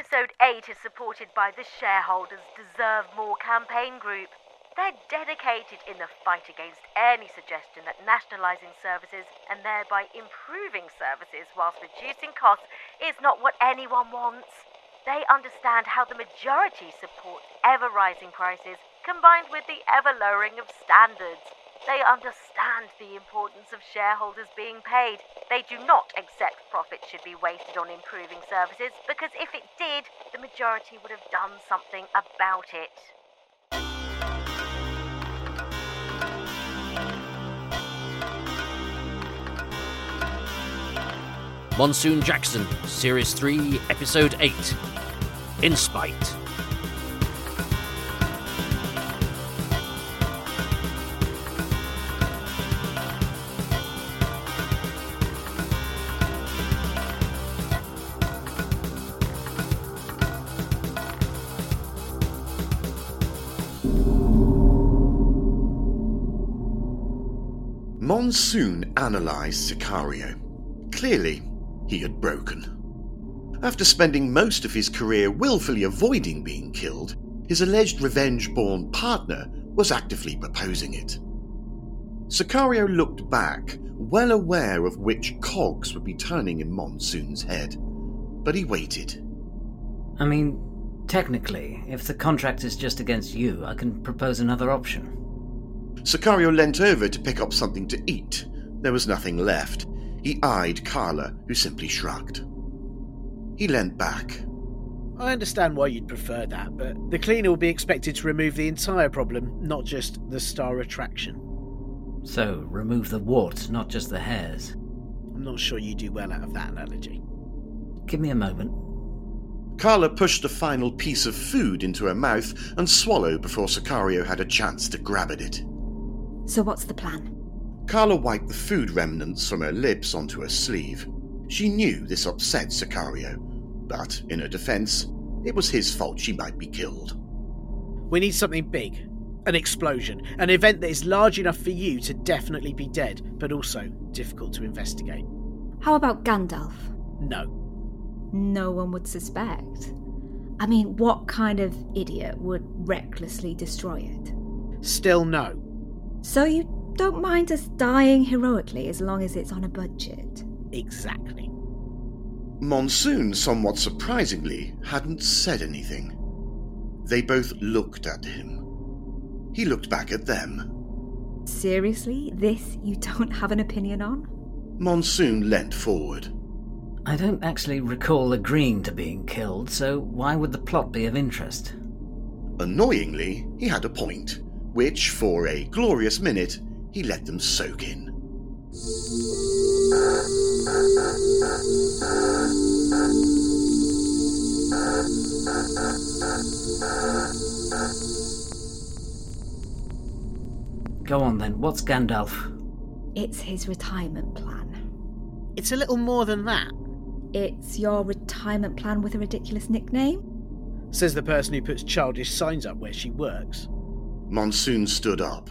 Episode 8 is supported by the Shareholders Deserve More campaign group. They're dedicated in the fight against any suggestion that nationalising services and thereby improving services whilst reducing costs is not what anyone wants. They understand how the majority support ever rising prices combined with the ever lowering of standards. They understand the importance of shareholders being paid. They do not accept profits should be wasted on improving services because if it did, the majority would have done something about it. Monsoon Jackson, Series 3, Episode 8 In Spite. Monsoon analysed Sicario. Clearly, he had broken. After spending most of his career willfully avoiding being killed, his alleged revenge born partner was actively proposing it. Sicario looked back, well aware of which cogs would be turning in Monsoon's head, but he waited. I mean, technically, if the contract is just against you, I can propose another option. Sicario leant over to pick up something to eat. There was nothing left. He eyed Carla, who simply shrugged. He leant back. I understand why you'd prefer that, but the cleaner will be expected to remove the entire problem, not just the star attraction. So, remove the wart, not just the hairs. I'm not sure you do well out of that analogy. Give me a moment. Carla pushed a final piece of food into her mouth and swallowed before Sicario had a chance to grab at it. So, what's the plan? Carla wiped the food remnants from her lips onto her sleeve. She knew this upset Sicario, but in her defense, it was his fault she might be killed. We need something big. An explosion. An event that is large enough for you to definitely be dead, but also difficult to investigate. How about Gandalf? No. No one would suspect. I mean, what kind of idiot would recklessly destroy it? Still no. So you don't mind us dying heroically as long as it's on a budget? Exactly. Monsoon, somewhat surprisingly, hadn't said anything. They both looked at him. He looked back at them. Seriously? This you don't have an opinion on? Monsoon leant forward. I don't actually recall agreeing to being killed, so why would the plot be of interest? Annoyingly, he had a point, which, for a glorious minute, he let them soak in. Go on then, what's Gandalf? It's his retirement plan. It's a little more than that, It's your retirement plan with a ridiculous nickname? says the person who puts childish signs up where she works. Monsoon stood up.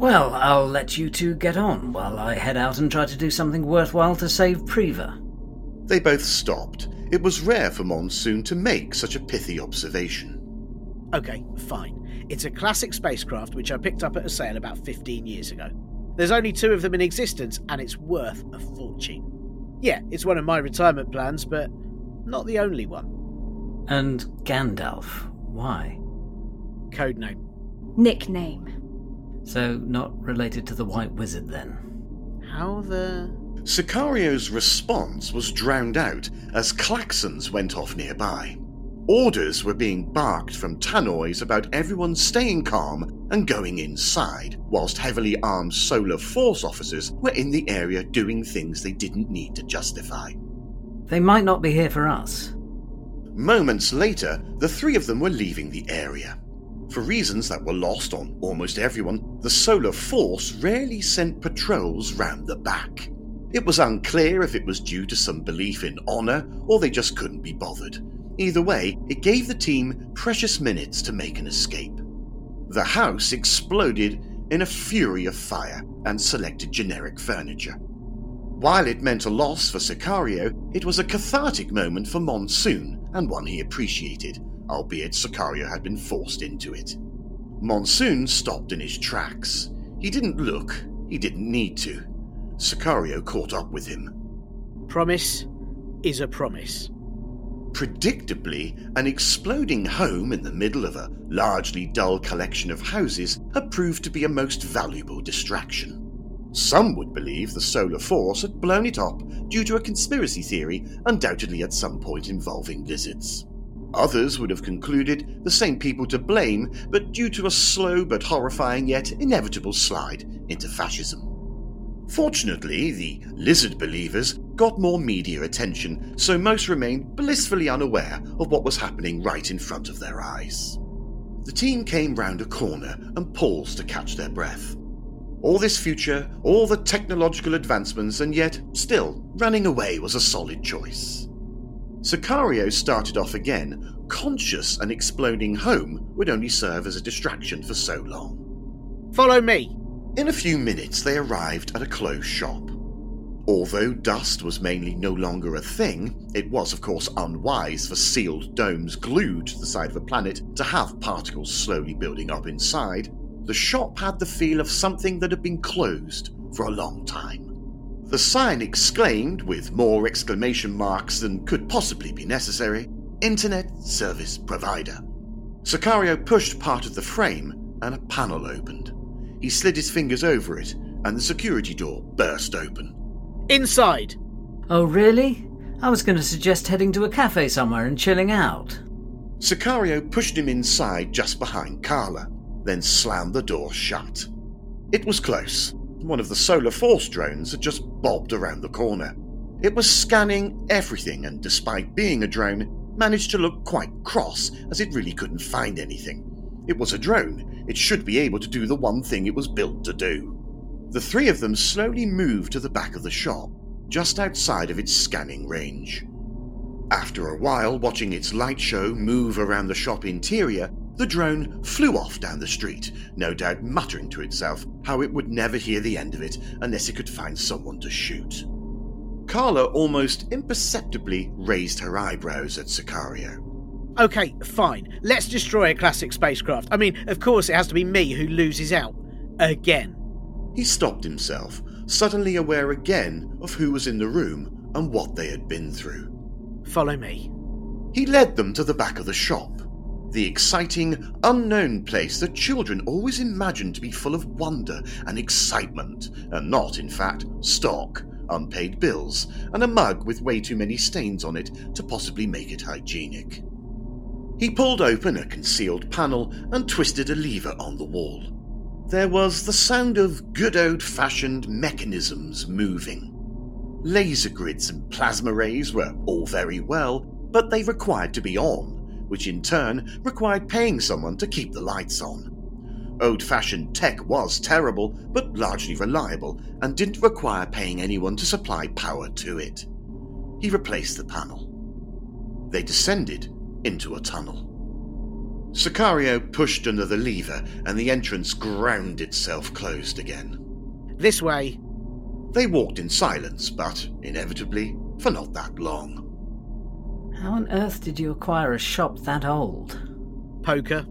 Well, I'll let you two get on while I head out and try to do something worthwhile to save Preva. They both stopped. It was rare for Monsoon to make such a pithy observation. Okay, fine. It's a classic spacecraft which I picked up at a sale about 15 years ago. There's only two of them in existence, and it's worth a fortune. Yeah, it's one of my retirement plans, but not the only one. And Gandalf, why? Codename. Nickname. So, not related to the White Wizard then? How the. Sicario's response was drowned out as klaxons went off nearby. Orders were being barked from tannoys about everyone staying calm and going inside, whilst heavily armed Solar Force officers were in the area doing things they didn't need to justify. They might not be here for us. Moments later, the three of them were leaving the area. For reasons that were lost on almost everyone, the Solar Force rarely sent patrols round the back. It was unclear if it was due to some belief in honour or they just couldn't be bothered. Either way, it gave the team precious minutes to make an escape. The house exploded in a fury of fire and selected generic furniture. While it meant a loss for Sicario, it was a cathartic moment for Monsoon, and one he appreciated, albeit Sicario had been forced into it. Monsoon stopped in his tracks. He didn't look, he didn't need to. Sicario caught up with him. Promise is a promise. Predictably, an exploding home in the middle of a largely dull collection of houses had proved to be a most valuable distraction. Some would believe the solar force had blown it up due to a conspiracy theory, undoubtedly at some point involving lizards. Others would have concluded the same people to blame, but due to a slow but horrifying yet inevitable slide into fascism. Fortunately, the lizard believers got more media attention, so most remained blissfully unaware of what was happening right in front of their eyes. The team came round a corner and paused to catch their breath. All this future, all the technological advancements, and yet, still, running away was a solid choice. Sicario started off again, conscious an exploding home would only serve as a distraction for so long. Follow me. In a few minutes, they arrived at a closed shop. Although dust was mainly no longer a thing, it was, of course, unwise for sealed domes glued to the side of a planet to have particles slowly building up inside, the shop had the feel of something that had been closed for a long time. The sign exclaimed, with more exclamation marks than could possibly be necessary, Internet Service Provider. Sicario pushed part of the frame and a panel opened. He slid his fingers over it and the security door burst open. Inside! Oh, really? I was going to suggest heading to a cafe somewhere and chilling out. Sicario pushed him inside just behind Carla then slammed the door shut. It was close. One of the Solar Force drones had just bobbed around the corner. It was scanning everything, and despite being a drone, managed to look quite cross as it really couldn't find anything. It was a drone. It should be able to do the one thing it was built to do. The three of them slowly moved to the back of the shop, just outside of its scanning range. After a while, watching its light show move around the shop interior, the drone flew off down the street, no doubt muttering to itself how it would never hear the end of it unless it could find someone to shoot. Carla almost imperceptibly raised her eyebrows at Sicario. Okay, fine. Let's destroy a classic spacecraft. I mean, of course, it has to be me who loses out. Again. He stopped himself, suddenly aware again of who was in the room and what they had been through. Follow me. He led them to the back of the shop the exciting, unknown place that children always imagine to be full of wonder and excitement, and not, in fact, stock, unpaid bills, and a mug with way too many stains on it to possibly make it hygienic. He pulled open a concealed panel and twisted a lever on the wall. There was the sound of good old fashioned mechanisms moving. Laser grids and plasma rays were all very well, but they required to be on which in turn required paying someone to keep the lights on. Old fashioned tech was terrible, but largely reliable, and didn't require paying anyone to supply power to it. He replaced the panel. They descended into a tunnel. Sicario pushed another lever, and the entrance ground itself closed again. This way. They walked in silence, but inevitably for not that long. How on earth did you acquire a shop that old? Poker.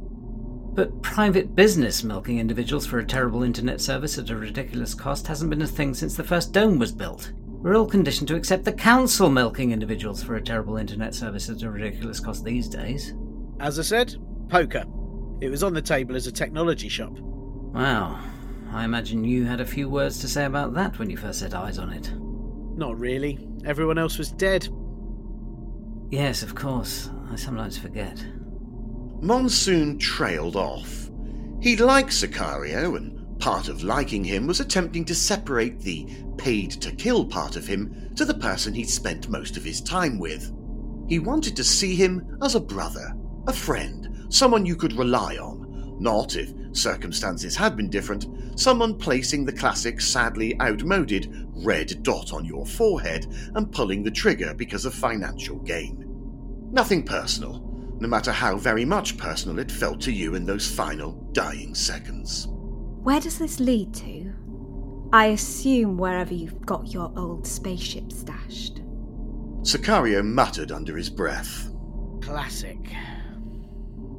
But private business milking individuals for a terrible internet service at a ridiculous cost hasn't been a thing since the first dome was built. We're all conditioned to accept the council milking individuals for a terrible internet service at a ridiculous cost these days. As I said, poker. It was on the table as a technology shop. Wow. I imagine you had a few words to say about that when you first set eyes on it. Not really. Everyone else was dead. Yes, of course. I sometimes forget. Monsoon trailed off. He liked Sicario, and part of liking him was attempting to separate the paid to kill part of him to the person he'd spent most of his time with. He wanted to see him as a brother, a friend, someone you could rely on, not, if circumstances had been different, someone placing the classic, sadly outmoded red dot on your forehead and pulling the trigger because of financial gain. Nothing personal, no matter how very much personal it felt to you in those final dying seconds. Where does this lead to? I assume wherever you've got your old spaceship stashed. Sicario muttered under his breath. Classic.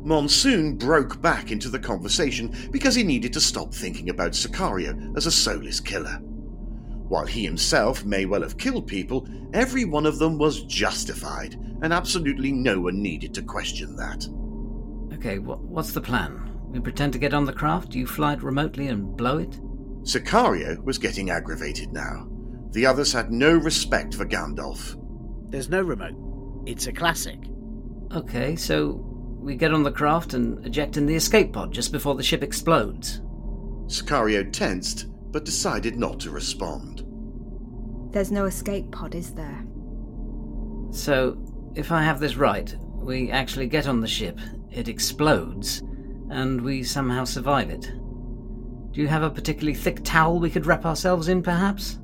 Monsoon broke back into the conversation because he needed to stop thinking about Sicario as a soulless killer. While he himself may well have killed people, every one of them was justified, and absolutely no one needed to question that. Okay, wh- what's the plan? We pretend to get on the craft, you fly it remotely and blow it? Sicario was getting aggravated now. The others had no respect for Gandalf. There's no remote. It's a classic. Okay, so we get on the craft and eject in the escape pod just before the ship explodes. Sicario tensed, but decided not to respond. There's no escape pod, is there? So, if I have this right, we actually get on the ship, it explodes, and we somehow survive it. Do you have a particularly thick towel we could wrap ourselves in, perhaps?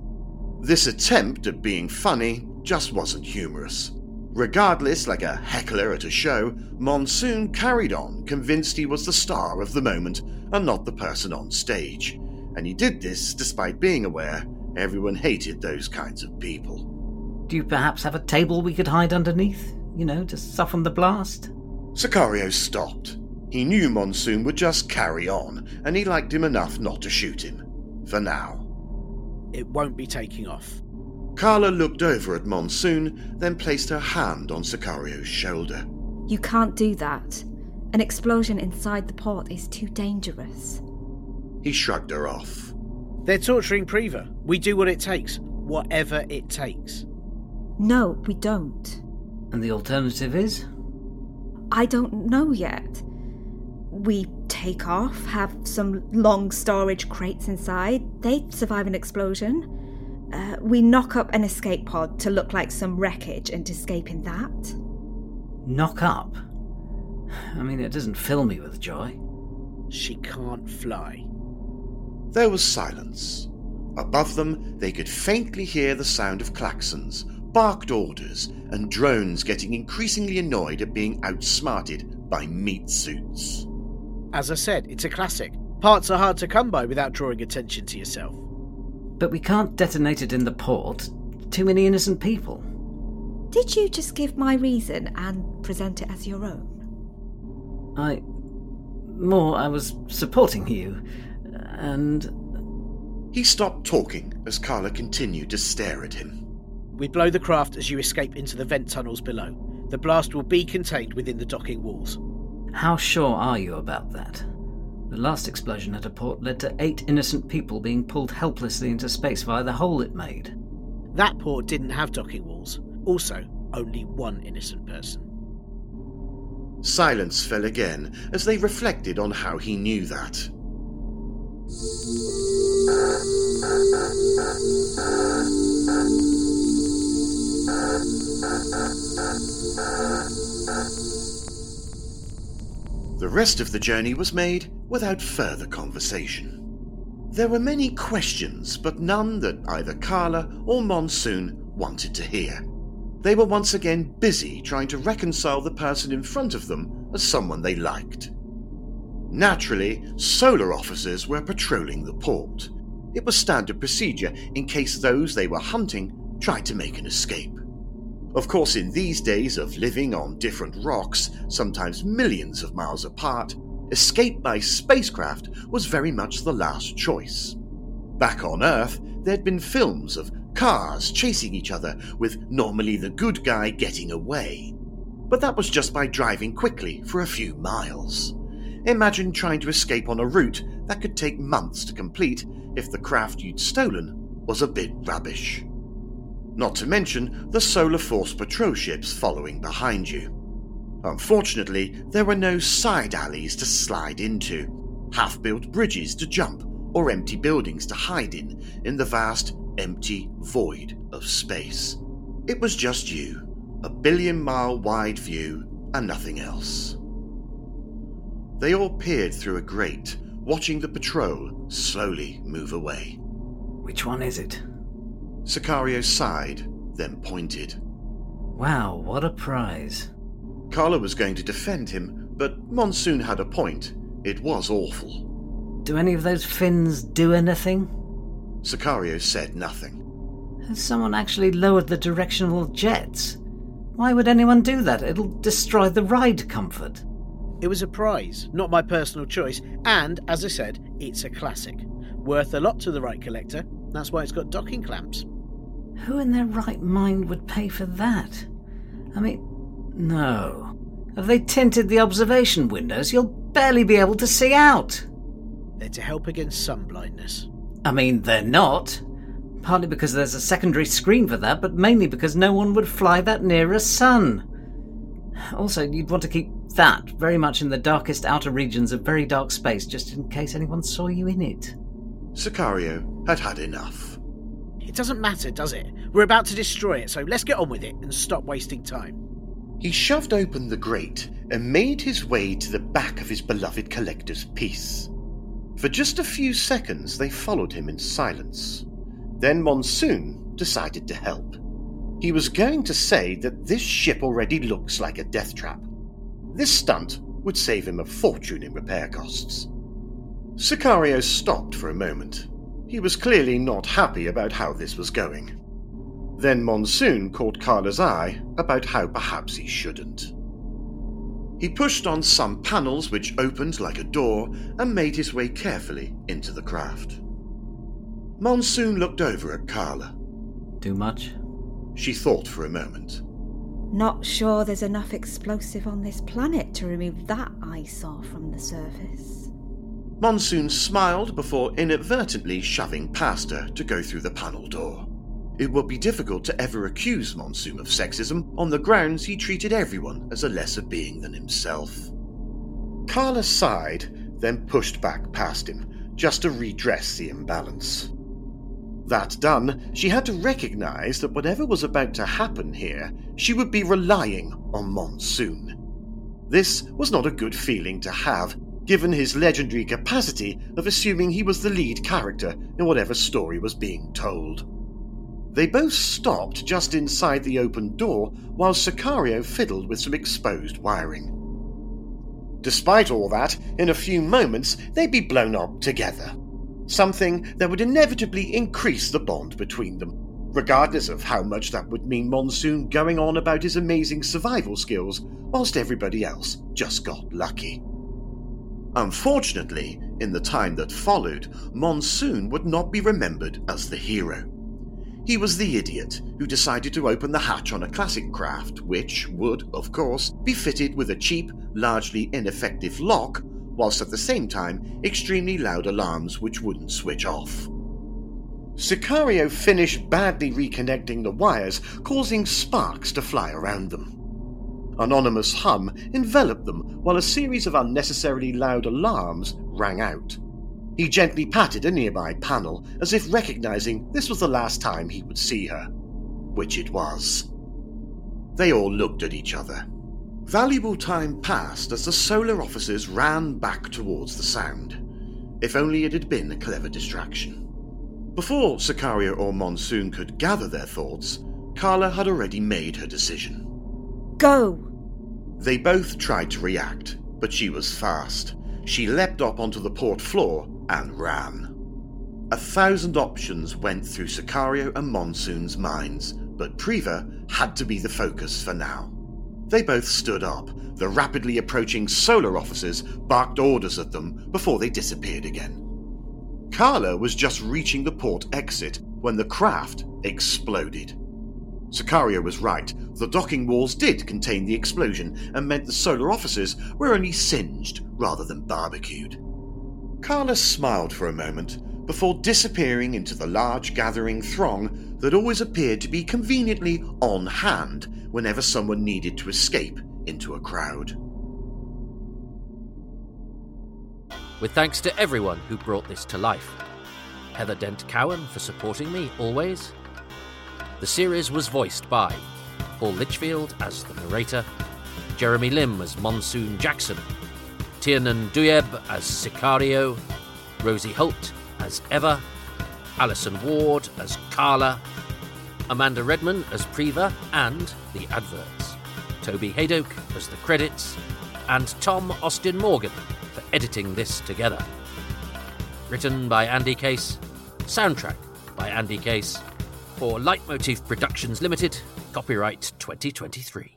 This attempt at being funny just wasn't humorous. Regardless, like a heckler at a show, Monsoon carried on, convinced he was the star of the moment and not the person on stage. And he did this despite being aware everyone hated those kinds of people. Do you perhaps have a table we could hide underneath? You know, to soften the blast? Sicario stopped. He knew Monsoon would just carry on, and he liked him enough not to shoot him. For now. It won't be taking off. Carla looked over at Monsoon, then placed her hand on Sicario's shoulder. You can't do that. An explosion inside the port is too dangerous. He shrugged her off. They're torturing Preva. We do what it takes, whatever it takes. No, we don't. And the alternative is? I don't know yet. We take off, have some long storage crates inside. They survive an explosion. Uh, we knock up an escape pod to look like some wreckage and escape in that. Knock up? I mean, it doesn't fill me with joy. She can't fly. There was silence. Above them, they could faintly hear the sound of klaxons, barked orders, and drones getting increasingly annoyed at being outsmarted by meat suits. As I said, it's a classic. Parts are hard to come by without drawing attention to yourself. But we can't detonate it in the port. Too many innocent people. Did you just give my reason and present it as your own? I. More, I was supporting you. And. He stopped talking as Carla continued to stare at him. We blow the craft as you escape into the vent tunnels below. The blast will be contained within the docking walls. How sure are you about that? The last explosion at a port led to eight innocent people being pulled helplessly into space via the hole it made. That port didn't have docking walls. Also, only one innocent person. Silence fell again as they reflected on how he knew that. The rest of the journey was made without further conversation. There were many questions, but none that either Carla or Monsoon wanted to hear. They were once again busy trying to reconcile the person in front of them as someone they liked. Naturally, solar officers were patrolling the port. It was standard procedure in case those they were hunting tried to make an escape. Of course, in these days of living on different rocks, sometimes millions of miles apart, escape by spacecraft was very much the last choice. Back on Earth, there'd been films of cars chasing each other, with normally the good guy getting away. But that was just by driving quickly for a few miles. Imagine trying to escape on a route that could take months to complete if the craft you'd stolen was a bit rubbish. Not to mention the Solar Force patrol ships following behind you. Unfortunately, there were no side alleys to slide into, half built bridges to jump, or empty buildings to hide in, in the vast, empty void of space. It was just you, a billion mile wide view, and nothing else. They all peered through a grate, watching the patrol slowly move away. Which one is it? Sicario sighed, then pointed. Wow, what a prize. Carla was going to defend him, but Monsoon had a point. It was awful. Do any of those fins do anything? Sicario said nothing. Has someone actually lowered the directional jets? Why would anyone do that? It'll destroy the ride comfort. It was a prize, not my personal choice, and as I said, it's a classic. Worth a lot to the right collector. That's why it's got docking clamps. Who in their right mind would pay for that? I mean, no. Have they tinted the observation windows? You'll barely be able to see out. They're to help against sun blindness. I mean, they're not. Partly because there's a secondary screen for that, but mainly because no one would fly that near a sun. Also, you'd want to keep that very much in the darkest outer regions of very dark space, just in case anyone saw you in it. Sicario had had enough. It doesn't matter, does it? We're about to destroy it, so let's get on with it and stop wasting time. He shoved open the grate and made his way to the back of his beloved collector's piece. For just a few seconds, they followed him in silence. Then Monsoon decided to help. He was going to say that this ship already looks like a death trap. This stunt would save him a fortune in repair costs. Sicario stopped for a moment. He was clearly not happy about how this was going. Then Monsoon caught Carla's eye about how perhaps he shouldn't. He pushed on some panels which opened like a door and made his way carefully into the craft. Monsoon looked over at Carla. Too much? She thought for a moment. Not sure there's enough explosive on this planet to remove that eyesore from the surface. Monsoon smiled before inadvertently shoving past her to go through the panel door. It would be difficult to ever accuse Monsoon of sexism on the grounds he treated everyone as a lesser being than himself. Carla sighed, then pushed back past him, just to redress the imbalance. That done, she had to recognize that whatever was about to happen here, she would be relying on Monsoon. This was not a good feeling to have, given his legendary capacity of assuming he was the lead character in whatever story was being told. They both stopped just inside the open door while Sicario fiddled with some exposed wiring. Despite all that, in a few moments they'd be blown up together something that would inevitably increase the bond between them, regardless of how much that would mean Monsoon going on about his amazing survival skills whilst everybody else just got lucky. Unfortunately, in the time that followed, Monsoon would not be remembered as the hero. He was the idiot who decided to open the hatch on a classic craft, which would, of course, be fitted with a cheap, largely ineffective lock whilst at the same time extremely loud alarms which wouldn't switch off. Sicario finished badly reconnecting the wires, causing sparks to fly around them. Anonymous hum enveloped them while a series of unnecessarily loud alarms rang out. He gently patted a nearby panel as if recognizing this was the last time he would see her, which it was. They all looked at each other. Valuable time passed as the solar officers ran back towards the sound. If only it had been a clever distraction. Before Sicario or Monsoon could gather their thoughts, Carla had already made her decision. Go! They both tried to react, but she was fast. She leapt up onto the port floor and ran. A thousand options went through Sicario and Monsoon's minds, but Priva had to be the focus for now. They both stood up. The rapidly approaching solar officers barked orders at them before they disappeared again. Carla was just reaching the port exit when the craft exploded. Sicario was right. The docking walls did contain the explosion and meant the solar officers were only singed rather than barbecued. Carla smiled for a moment before disappearing into the large gathering throng that always appeared to be conveniently on hand whenever someone needed to escape into a crowd. With thanks to everyone who brought this to life. Heather Dent Cowan for supporting me always. The series was voiced by Paul Litchfield as the narrator, Jeremy Limb as Monsoon Jackson, Tiernan Douieb as Sicario, Rosie Holt as Eva, Alison Ward as Carla, Amanda Redman as Priva and the adverts, Toby Hadoke as the credits, and Tom Austin Morgan for editing this together. Written by Ande Case, soundtrack by Ande Case. For Leitmotif Productions Limited, copyright 2023.